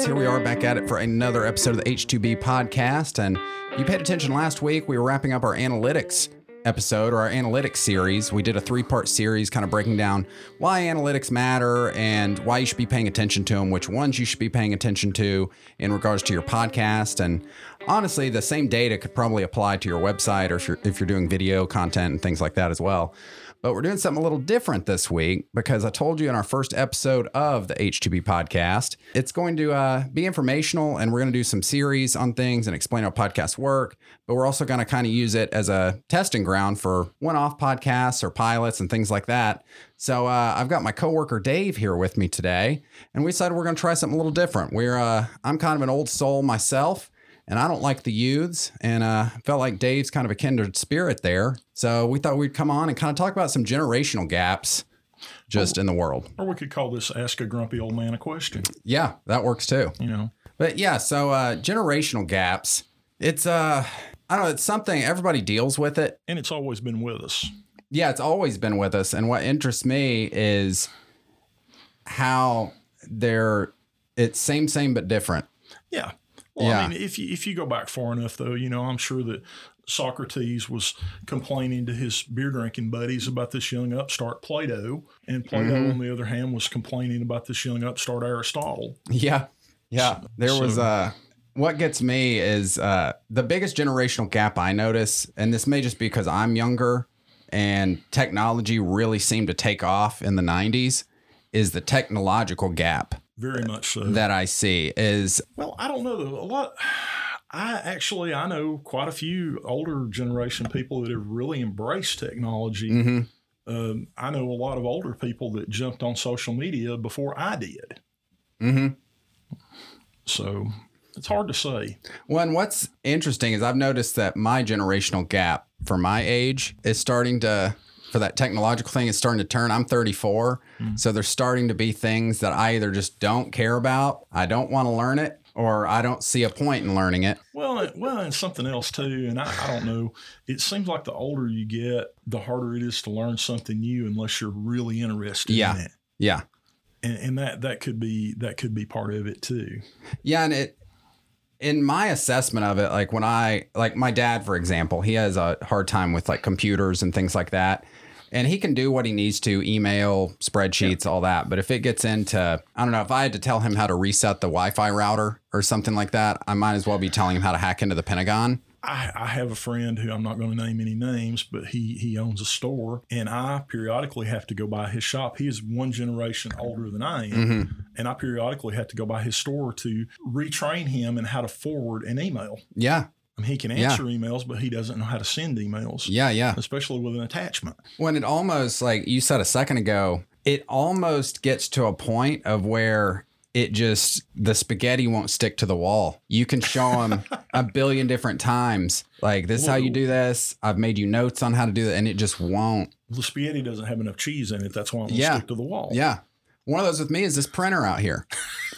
guys. Here we are back at it for another episode of the H2B podcast. And you paid attention last week, we were wrapping up our analytics episode or our analytics series. We did a three part series kind of breaking down why analytics matter and why you should be paying attention to them, which ones you should be paying attention to in regards to your podcast. And honestly, the same data could probably apply to your website or if you're, doing video content and things like that as well. But we're doing something a little different this week because I told you in our first episode of the H2B podcast, it's going to uh, be informational and we're going to do some series on things and explain how podcasts work. But we're also going to kind of use it as a testing ground for one off podcasts or pilots and things like that. So uh, I've got my coworker Dave here with me today, and we decided we're going to try something a little different. We're uh, I'm kind of an old soul myself, and I don't like the youths, and uh, felt like Dave's kind of a kindred spirit there. So we thought we'd come on and kind of talk about some generational gaps just in the world. Or we could call this Ask a Grumpy Old Man a Question, Yeah, that works too. you know. But yeah, so uh, generational gaps, it's uh, I don't know, it's something everybody deals with it. And it's always been with us. Yeah, it's always been with us, and what interests me is how they're it's same same but different. Yeah. Well, Yeah. I mean, if you, if you go back far enough, though, you know, I'm sure that Socrates was complaining to his beer drinking buddies about this young upstart Plato, and Plato, Mm-hmm. on the other hand, was complaining about this young upstart Aristotle. Yeah. Yeah. There was So- uh what gets me is uh the biggest generational gap I notice, and this may just be because I'm younger and technology really seemed to take off in the 90s, is the technological gap Very much so. that I see is Well, I don't know. A lot. I actually I know quite a few older generation people that have really embraced technology. mhm, Um, I know a lot of older people that jumped on social media before I did. mhm. So it's hard to say. Well, and what's interesting is I've noticed that my generational gap for my age is starting to, for that technological thing, is starting to turn. I'm 34. Mm. So there's starting to be things that I either just don't care about, I don't want to learn it, or I don't see a point in learning it. Well, and- well, and something else too. And I, I don't know. It seems like the older you get, the harder it is to learn something new unless you're really interested Yeah. in it. Yeah. And, and that that could be that could be part of it too. Yeah. And it, in my assessment of it, like when I, like my dad, for example, he has a hard time with like computers and things like that. And he can do what he needs to email, spreadsheets, all that. But if it gets into, I don't know, if I had to tell him how to reset the Wi Fi router or something like that, I might as well be telling him how to hack into the Pentagon. I, I have a friend who I'm not going to name any names, but he he owns a store, and I periodically have to go by his shop. He is one generation older than I am, Mm-hmm. and I periodically have to go by his store to retrain him in how to forward an email. Yeah. He can Yeah. answer emails, but he doesn't know how to send emails, Yeah. Yeah. especially with an attachment. When it almost, like you said a second ago, it almost gets to a point of where it just, the spaghetti won't stick to the wall. You can show them a billion different times, like, this is how you do this. I've made you notes on how to do that. And it just won't. The spaghetti doesn't have enough cheese in it. That's why it won't Yeah. stick to the wall. Yeah. One of those with me is this printer out here.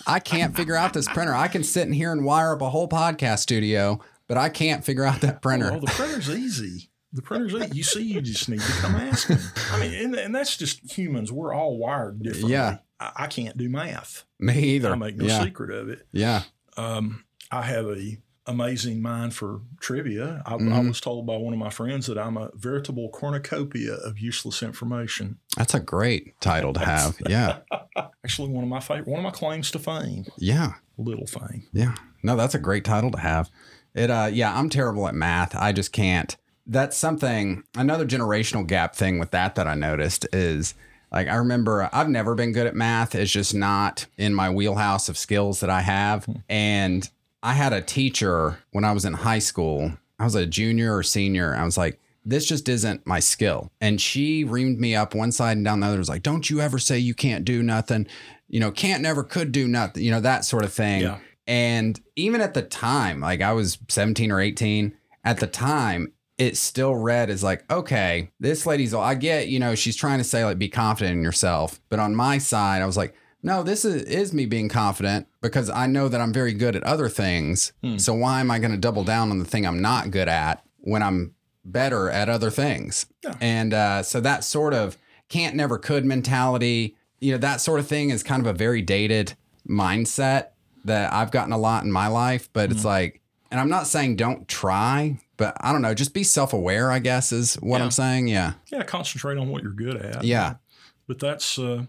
I can't figure out this printer. I can sit in here and wire up a whole podcast studio, but I can't figure out that printer. Oh, the printer's easy. The printer's easy. You see, you just need to come ask him. I mean, and, and that's just humans. We're all wired differently. Yeah. I, I can't do math. Me either. I make no yeah. secret of it. Yeah. Um, I have a amazing mind for trivia. I, I Mhm. was told by one of my friends that I'm a veritable cornucopia of useless information. That's a great title to have. Yeah. Actually, one of my favorite, one of my claims to fame, Yeah. little fame. Yeah. No, that's a great title to have. It uh yeah, I'm terrible at math. I just can't. That's something another generational gap thing with that that I noticed is like I remember I've never been good at math. It's just not in my wheelhouse of skills that I have. And I had a teacher when I was in high school. I was a junior or senior. I was like this just isn't my skill. And she reamed me up one side and down the other. Was like, don't you ever say you can't do nothing. You know, can't never could do nothing. You know, that sort of thing. Yeah. And even at the time, like I was 17 or 18, at the time, it still read as like, okay, this lady's, I get, you know, she's trying to say like, be confident in yourself. But on my side, I was like, no, this is, is me being confident because I know that I'm very good at other things. Hmm. So why am I going to double down on the thing I'm not good at when I'm better at other things? Yeah. And uh, so that sort of can't, never could mentality, you know, that sort of thing is kind of a very dated mindset that I've gotten a lot in my life, but Mm-hmm. it's like, and I'm not saying don't try, but I don't know, just be self aware, I guess, is what Yeah. I'm saying. Yeah. Yeah, concentrate on what you're good at. Yeah. But that's, uh,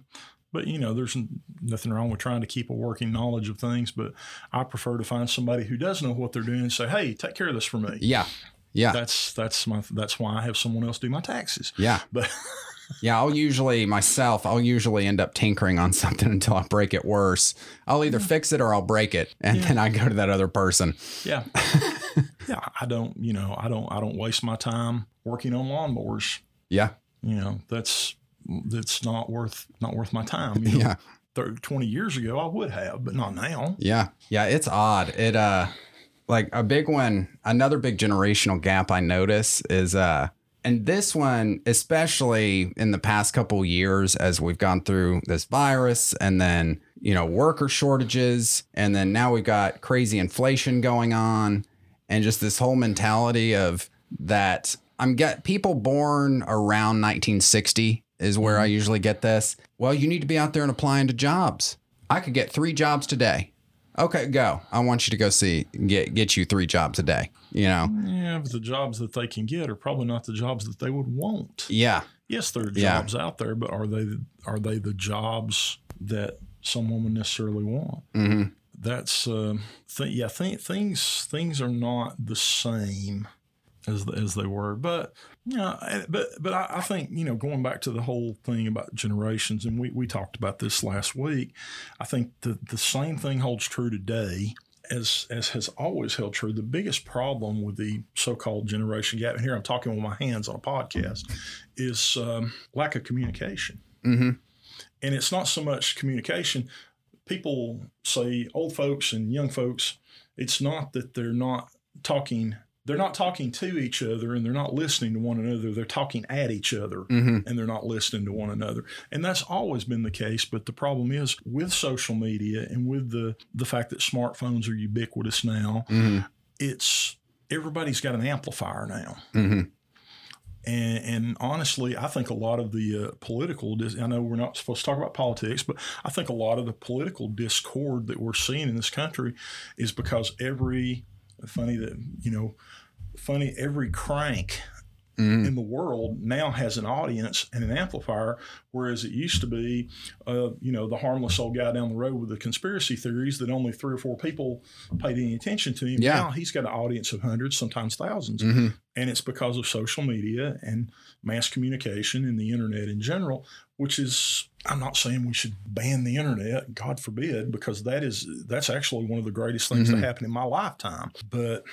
but you know, there's nothing wrong with trying to keep a working knowledge of things. But I prefer to find somebody who does know what they're doing and say, "Hey, take care of this for me." Yeah. Yeah. That's that's my that's why I have someone else do my taxes. Yeah. But Yeah. I'll usually, myself, I'll usually end up tinkering on something until I break it worse. I'll either fix it or I'll break it. And then I go to that other person. yeah, yeah, I don't, you know, I don't I don't waste my time working on lawnmowers. Yeah. You know, that's that's not worth not worth my time. You know, Yeah. 30, 20 years ago I would have, but not now. Yeah. Yeah. It's odd. It, uh, like a big one, another big generational gap I notice is, uh, and this one, especially in the past couple years, as we've gone through this virus and then, you know, worker shortages, and then now we've got crazy inflation going on, and just this whole mentality of that I'm get people born around 1960 is where I mm-hmm. usually get this. Well, you need to be out there and applying to jobs. I could get three jobs today. Okay, go. I want you to go see get get you three jobs a day. You know. Yeah, but the jobs that they can get are probably not the jobs that they would want. Yeah. Yes, there are Yeah. jobs out there, but are they are they the jobs that someone would necessarily want? hmm That's um, th- yeah. Th- things things are not the same as as they were, but yeah. I- But but I, I think you know going back to the whole thing about generations, and we we talked about this last week. I think the the same thing holds true today. As, as has always held true, the biggest problem with the so-called generation gap, and here I'm talking with my hands on a podcast, is um, lack of communication. hmm And it's not so much communication. People say old folks and young folks, it's not that they're not talking, they're not talking to each other and they're not listening to one another. They're talking at each other hmm and they're not listening to one another. And that's always been the case. But the problem is with social media and with the, the fact that smartphones are ubiquitous now, hmm it's everybody's got an amplifier now. hmm And, and honestly, I think a lot of the uh, political, dis- I know we're not supposed to talk about politics, but I think a lot of the political discord that we're seeing in this country is because every, funny that, you know, funny, every crank hmm in the world now has an audience and an amplifier, whereas it used to be, uh, you know, the harmless old guy down the road with the conspiracy theories that only three or four people paid any attention to him. Yeah. Now he's got an audience of hundreds, sometimes 1000s hmm and it's because of social media and mass communication and the internet in general which is i'm not saying we should ban the internet god forbid because that is that's actually one of the greatest things Mhm. to happen in my lifetime but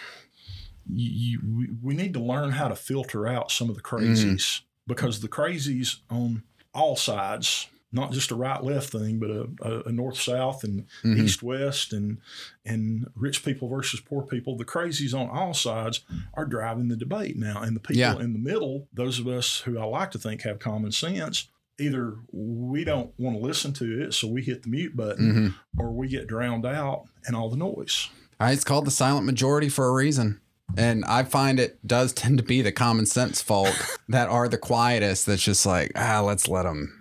you, you we, we need to learn how to filter out some of the crazies because the crazies on all sides not just a right left thing but a, a, north south and hmm east west and and rich people versus poor people the crazies on all sides are driving the debate now. And the people Yeah. in the middle those of us who i like to think have common sense either we don't want to listen to it so we hit the mute button hmm or we get drowned out in all the noise. It's called the silent majority for a reason. And I find it does tend to be the common sense folk that are the quietest. That's just like, ah, let's let them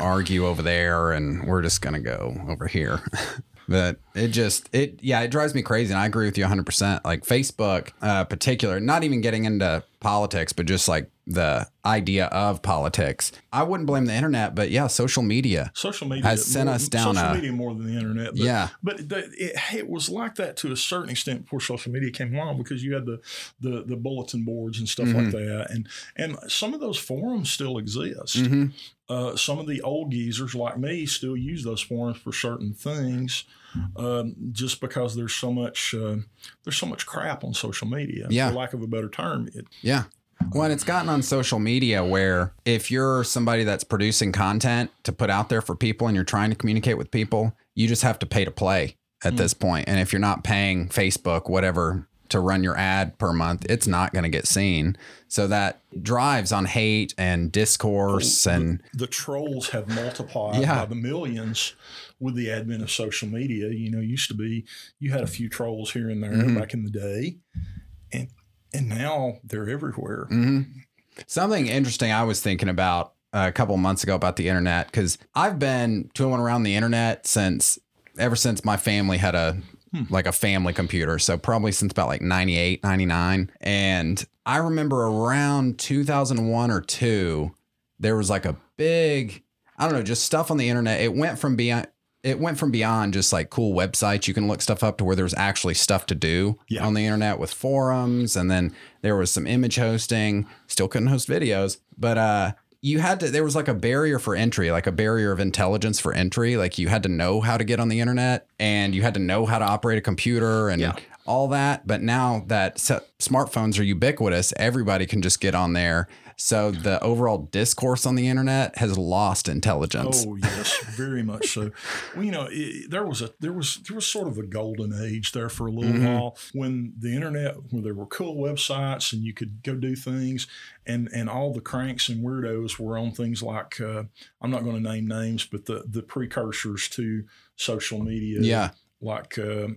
argue over there, and we're just gonna go over here. but it just it yeah it drives me crazy, and I agree with you 100. percent Like Facebook, uh, particular, not even getting into politics, but just like the idea of politics. I wouldn't blame the internet, but yeah, social media. social media Has sent more- us down social a- media more than the internet but, Yeah. but the, it, it was like that to a certain extent before social media came along because you had the the, the bulletin boards and stuff like that and and some of those forums still exist hmm uh, some of the old geezers like me still use those forums for certain things, um, just because there's so much uh, there's so much crap on social media. Yeah. for lack of a better term. It, Yeah. Well, and it's gotten on social media where if you're somebody that's producing content to put out there for people and you're trying to communicate with people, you just have to pay to play at this point. And if you're not paying Facebook, whatever, to run your ad per month, it's not going to get seen. So that drives on hate and discourse and the trolls have multiplied Yeah. by the millions with the advent of social media. You know, used to be you had a few trolls here and there Mhm. back in the day, and and now they're everywhere. Mhm. Something interesting I was thinking about a couple months ago about the internet because I've been tooling around the internet since ever since my family had a like a family computer. So probably since about like 98, 99. And I remember around 2001 or 2, there was like a big I don't know, just stuff on the internet. It went from beyond it went from beyond just like cool websites you can look stuff up to where there's actually stuff to do Yeah. on the internet with forums and then there was some image hosting still couldn't host videos but uh you had to there was like a barrier for entry like a barrier of intelligence for entry like you had to know how to get on the internet and you had to know how to operate a computer and Yeah. all that but now that smartphones are ubiquitous everybody can just get on there so the overall discourse on the internet has lost intelligence Oh yes, very much so. Well, you know, it, there was a there was there was sort of a golden age there for a little Mhm. while when the internet, where there were cool websites and you could go do things, and and all the cranks and weirdos were on things like uh, I'm not going to name names, but the the precursors to social media, yeah like. Uh,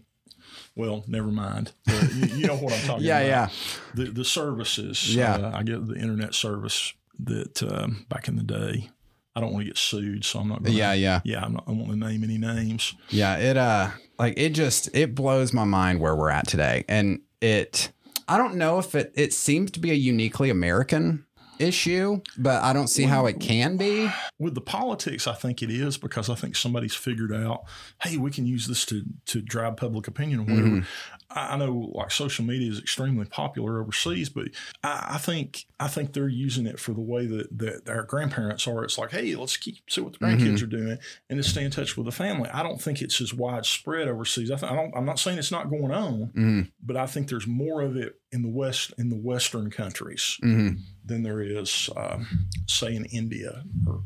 well, never mind. Uh, you, you know what I'm talking yeah about yeah yeah. the the services. Yeah. uh, I get the internet service that um, back in the day. I don't want to get sued, so I'm not. Gonna, yeah yeah yeah. I'm not. I want to name any names. Yeah, it uh like it just it blows my mind where we're at today. And it I don't know if it it seems to be a uniquely American issue, but I don't see how it can be. With the politics, I think it is because I think somebody's figured out, hey, we can use this to to drive public opinion or whatever. Mhm. I, know, like social media is extremely popular overseas, but I, I think I think they're using it for the way that, that our grandparents are. It's like, hey, let's keep see what the grandkids are doing and to stay in touch with the family. I don't think it's as widespread overseas. I, th- I don't. I'm not saying it's not going on, Mhm. but I think there's more of it in the west in the Western countries Mhm. Than there is, um, say, in India or,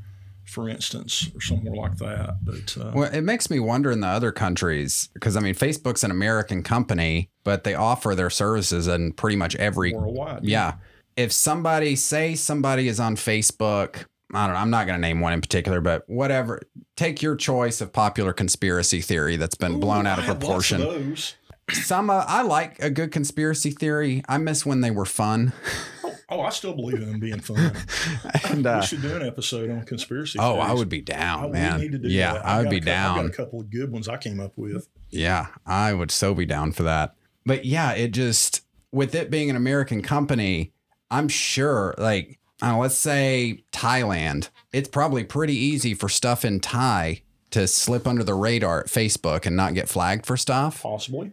for instance, or somewhere like that. But uh, Well, it makes me wonder in the other countries because I mean Facebook's an American company, but they offer their services in pretty much every worldwide, Yeah. If somebody say somebody is on Facebook, I don't know, I'm not going to name one in particular, but whatever, take your choice of popular conspiracy theory that's been Ooh, blown out I of proportion. those. Some uh, I like a good conspiracy theory. I miss when they were fun. Oh, I still believe in them being fun. and uh, we should do an episode on conspiracy. oh, I would be I- down, we need to do Yeah, that. I I've would be cou- I've got a couple of good ones I came up with. Yeah, I would so be down for that. But yeah, it just with it being an American company, I'm sure like uh, let's say Thailand, it's probably pretty easy for stuff in Thai to slip under the radar at Facebook and not get flagged for stuff. Possibly.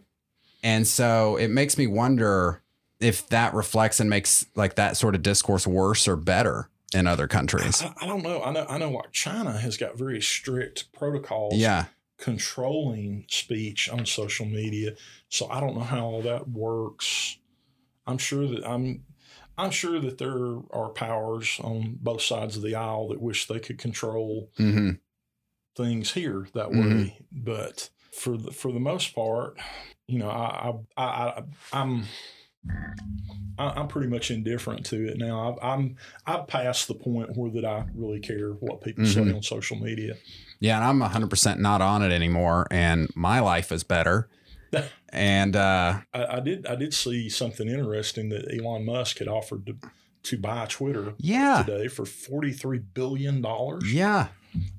And so it makes me wonder if that reflects and makes like that sort of discourse worse or better in other countries. I, I don't know. I know. I know. Like China has got very strict protocols. Yeah. controlling speech on social media. So I don't know how all that works. I'm sure that I'm I'm sure that there are powers on both sides of the aisle that wish they could control hmm things here that way. Mhm. But for the for the most part, you know, I, I, I I'm I- I'm pretty much indifferent to it now. I've, I'm I've passed the point where that I really care what people say Mhm. on social media. Yeah, and I'm 100% not on it anymore and my life is better. and uh I, I did I did see something interesting that Elon Musk had offered to to buy Twitter yeah. today for forty three billion dollars. Yeah.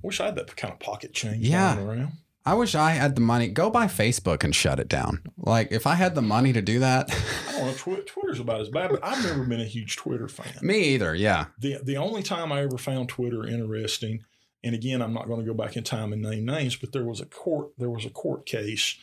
Wish I had that kind of pocket change Yeah. around. I wish I had the money. Go buy Facebook and shut it down. Like if I had the money to do that, I don't know. Twi- Twitter's about as bad, but I've never been a huge Twitter fan. me either. Yeah. the The only time I ever found Twitter interesting, and again, I'm not going to go back in time and name names, but there was a court there was a court case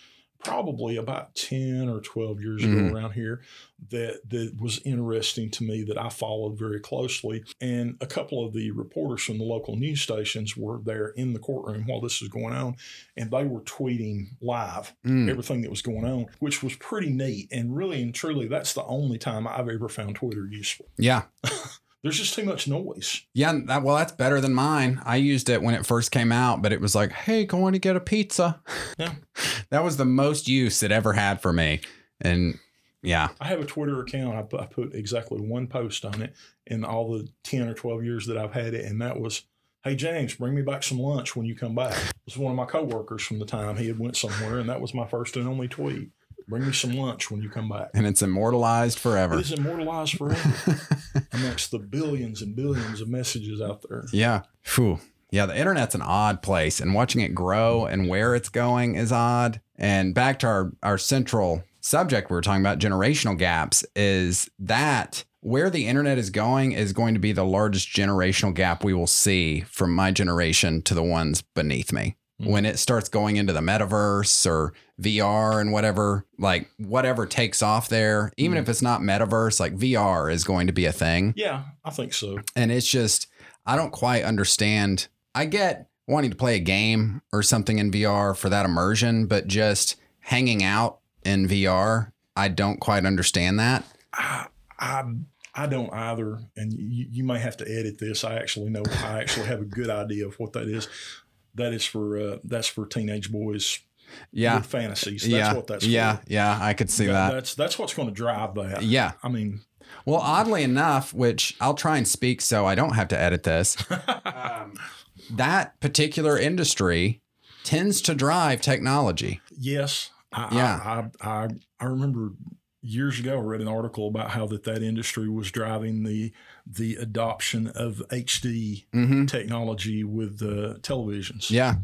probably about 10 or 12 years Mhm. ago around here that that was interesting to me that I followed very closely and a couple of the reporters from the local news stations were there in the courtroom while this was going on and they were tweeting live Mm. everything that was going on which was pretty neat and really and truly that's the only time I've ever found Twitter useful Yeah. there's just too much noise Yeah. That, well, that's better than mine. I used it when it first came out, but it was like, hey, going to get a pizza. Yeah. that was the most use it ever had for me. And yeah. I have a Twitter account. I put, I put exactly one post on it in all the 10 or 12 years that I've had it. And that was, Hey, James, bring me back some lunch when you come back. It was one of my coworkers from the time he had went somewhere. And that was my first and only tweet. Bring me some lunch when you come back. And it's immortalized forever. It's immortalized forever amongst the billions and billions of messages out there. yeah. Phew. Yeah, the internet's an odd place, and watching it grow and where it's going is odd. And back to our, our central subject we were talking about generational gaps is that where the internet is going is going to be the largest generational gap we will see from my generation to the ones beneath me. Mhm. When it starts going into the metaverse or VR and whatever, like whatever takes off there, even Mhm. if it's not metaverse, like VR is going to be a thing. Yeah, I think so. And it's just, I don't quite understand. I get wanting to play a game or something in VR for that immersion, but just hanging out in VR, I don't quite understand that. I I I don't either, and you, you may have to edit this. I actually know. I actually have a good idea of what that is. That is for uh, that's for teenage boys Yeah. with fantasies. That's yeah. what that's yeah. for. Yeah. I could see that. That's that's what's going to drive that. Yeah. I mean, Well, oddly enough, which I'll try and speak so I don't have to edit this, um, that particular industry tends to drive technology. yes. I, Yeah. I, I, I I remember years ago I read an article about how that that industry was driving the the adoption of HD hmm technology with the televisions. Yeah.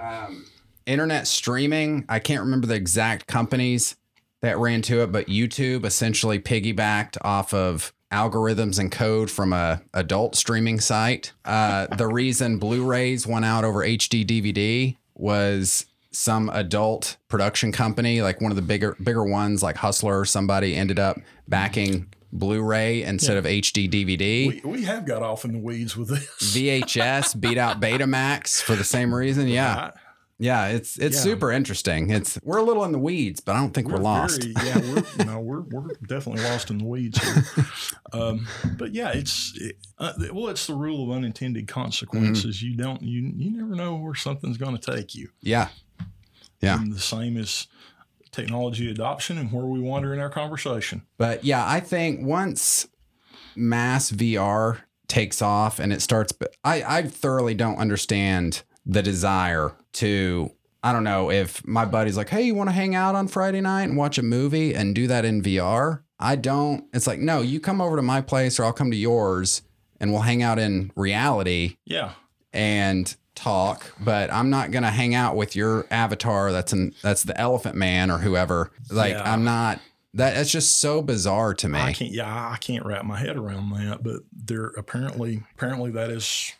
Um, internet streaming, I can't remember the exact companies that ran to it, but YouTube essentially piggybacked off of algorithms and code from a adult streaming site. Uh, the reason Blu-rays went out over HD DVD was some adult production company, like one of the bigger bigger ones, like Hustler or somebody, ended up backing Blu-ray instead of HD DVD. We, we have got off in the weeds with this. VHS beat out Betamax for the same reason. Yeah, Right? yeah, it's it's Yeah. super interesting. It's we're a little in the weeds, but I don't think we're, lost. Very, yeah, we're, no, we're we're definitely lost in the weeds here. Um, but yeah, it's it, uh, well, it's the rule of unintended consequences. Mm-hmm. You don't you you never know where something's going to take you. Yeah, Yeah. And the same as technology adoption and where we wander in our conversation. but yeah, I think once mass VR takes off and it starts, but I I thoroughly don't understand the desire to. I don't know if my buddy's like, hey, you want to hang out on Friday night and watch a movie and do that in VR? I don't. It's like, no, you come over to my place or I'll come to yours and we'll hang out in reality Yeah, and talk, but I'm not gonna hang out with your avatar. That's an that's the Elephant Man or whoever. Like Yeah. I'm not. That that's just so bizarre to me. I can't. Yeah, I can't wrap my head around that. But there apparently apparently that is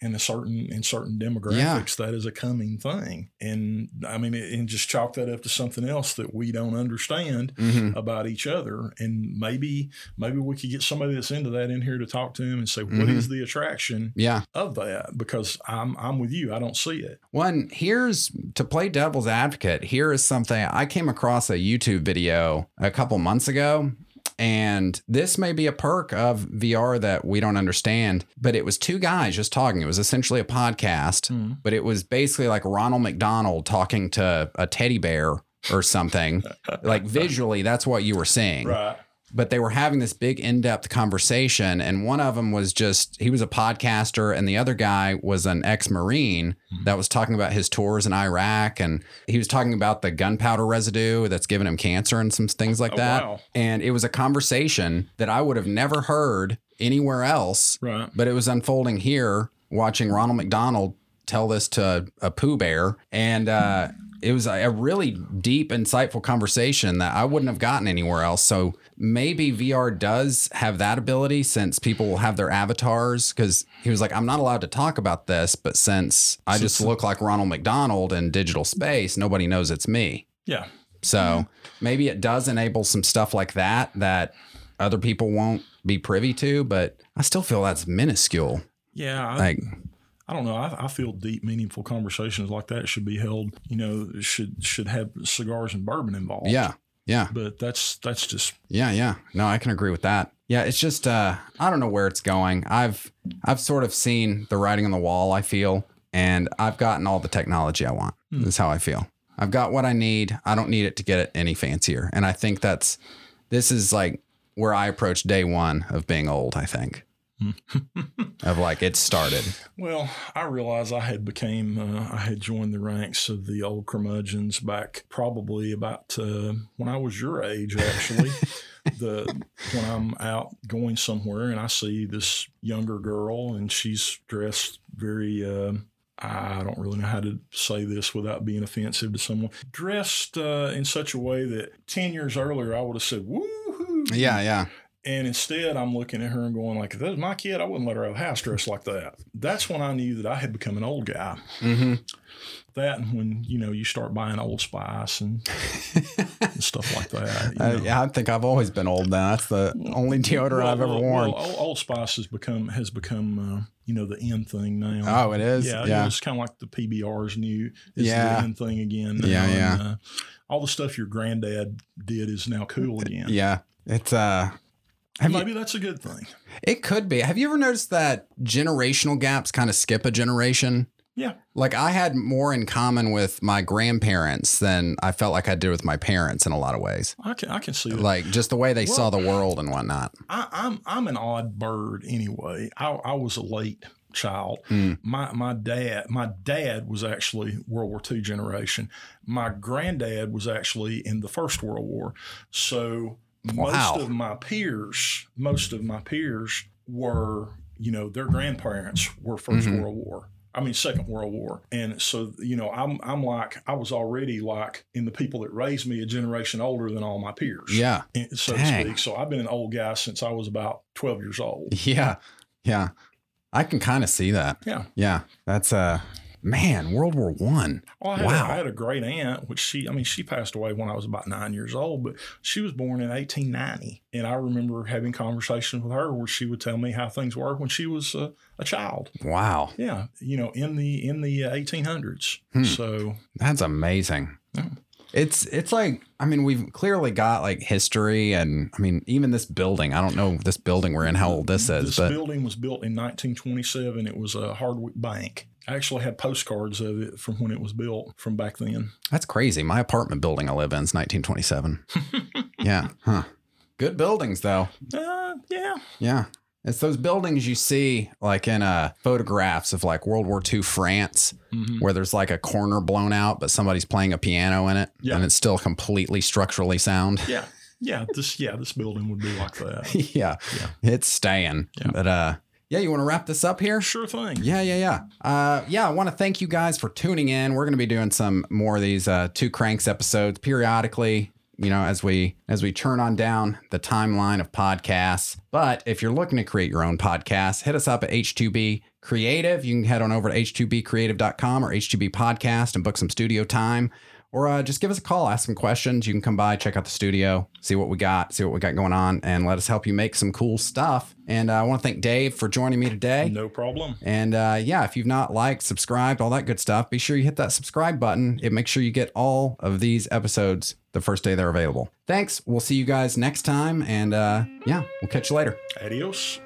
in a certain in certain demographics that is a coming thing. And I mean, and just chalk that up to something else that we don't understand Mhm. about each other. And maybe maybe we could get somebody that's into that in here to talk to him and say, what is Mhm. the attraction Yeah. of that? Because I'm I'm with you. I don't see it. One here's to play devil's advocate. Here is something I came across a YouTube video a couple months ago. And this may be a perk of VR that we don't understand, but it was two guys just talking. It was essentially a podcast, hmm. but it was basically like Ronald McDonald talking to a teddy bear or something. like visually, that's what you were seeing Right. But they were having this big in-depth conversation and one of them was just he was a podcaster and the other guy was an ex-marine that was talking about his tours in iraq and he was talking about the gunpowder residue that's given him cancer and some things like Oh, that wow. and it was a conversation that i would have never heard anywhere else Right. but it was unfolding here watching ronald mcdonald tell this to a pooh bear and uh it was a really deep insightful conversation that i wouldn't have gotten anywhere else so maybe vr does have that ability since people will have their avatars because he was like i'm not allowed to talk about this but since i just look like ronald mcdonald in digital space nobody knows it's me Yeah. so maybe it does enable some stuff like that that other people won't be privy to, but I still feel that's minuscule. Yeah. I, Like, I don't know. I, I feel deep, meaningful conversations like that should be held. You know, should should have cigars and bourbon involved. yeah, yeah, But that's that's just yeah, yeah. No, I can agree with that. Yeah, it's just uh I don't know where it's going. I've I've sort of seen the writing on the wall, I feel, and I've gotten all the technology I want. Hmm. Is how I feel. I've got what I need. I don't need it to get it any fancier. And I think that's this is like where I approach day one of being old, I think. of like it started. well. I realize I had became uh, I had joined the ranks of the old curmudgeons back probably about uh, when I was your age actually. the when I'm out going somewhere and I see this younger girl and she's dressed very. Uh, I don't really know how to say this without being offensive to someone. Dressed uh, in such a way that ten years earlier I would have said "woohoo." Yeah, yeah. And instead, I'm looking at her and going, like, if that was my kid, I wouldn't let her have a house dressed like that. That's when I knew that I had become an old guy. Mm-hmm. That and when, you know, you start buying Old Spice and, and stuff like that. you Uh, yeah, I think I've always been old now. That's the only deodorant I've ever well, worn. well, Old, Spice has become, has become uh, you know, the in thing now. oh, it is? Yeah, Yeah. it's kind of like the PBR's new is Yeah. the in thing again. now, Yeah, and, uh, all the stuff your granddad did is now cool again. Yeah. It's, uh, have you, Maybe that's a good thing. it could be. Have you ever noticed that generational gaps kind of skip a generation? Yeah. Like I had more in common with my grandparents than I felt like I did with my parents in a lot of ways. I can I can see that. Like just the way they saw the world and whatnot. I, I'm I'm an odd bird anyway. I, I was a late child. Mm. My my dad my dad was actually World War II generation. My granddad was actually in the First World War. So Wow. most of my peers, most of my peers were, you know, their grandparents were 1st Mhm. World War. I mean, Second World War, and so you know, I'm I'm like I was already like in the people that raised me a generation older than all my peers Yeah. so Dang. to speak. So I've been an old guy since I was about 12 years old. Yeah. Yeah. I can kind of see that. Yeah. Yeah. That's uh man, World War One. Well, I Wow. a, I had a great aunt, which she, I mean, she passed away when I was about nine years old, but she was born in 1890. And I remember having conversations with her where she would tell me how things were when she was uh, a child. Wow. Yeah. You know, in the, in the uh, 1800s. Hmm. So That's amazing. Yeah. It's it's like I mean we've clearly got like history and I mean even this building I don't know this building we're in how old this is this but building was built in 1927. It was a Hardwick Bank. I actually had postcards of it from when it was built from back then. that's crazy my apartment building I live in is 1927 yeah huh good buildings though Uh, yeah. yeah it's those buildings you see like in uh photographs of like World War II France Mhm. where there's like a corner blown out but somebody's playing a piano in it Yeah. and it's still completely structurally sound Yeah. Yeah. This, yeah, this building would be like that. yeah, Yeah. it's staying. Yeah. But uh, yeah, you want to wrap this up here? Sure thing. Yeah, yeah, yeah. Uh, yeah, I want to thank you guys for tuning in. We're going to be doing some more of these uh, two cranks episodes periodically. You know, as we as we turn on down the timeline of podcasts. But if you're looking to create your own podcast, hit us up at H2B Creative. You can head on over to h2bcreative.com or H2B Podcast and book some studio time. Or uh, just give us a call, ask some questions. You can come by, check out the studio, see what we got, see what we got going on, and let us help you make some cool stuff. And uh, I want to thank Dave for joining me today. No problem. And uh, yeah, if you've not liked, subscribed, all that good stuff, be sure you hit that subscribe button. It makes sure you get all of these episodes the first day they're available. Thanks. We'll see you guys next time. And uh, yeah, we'll catch you later. Adios.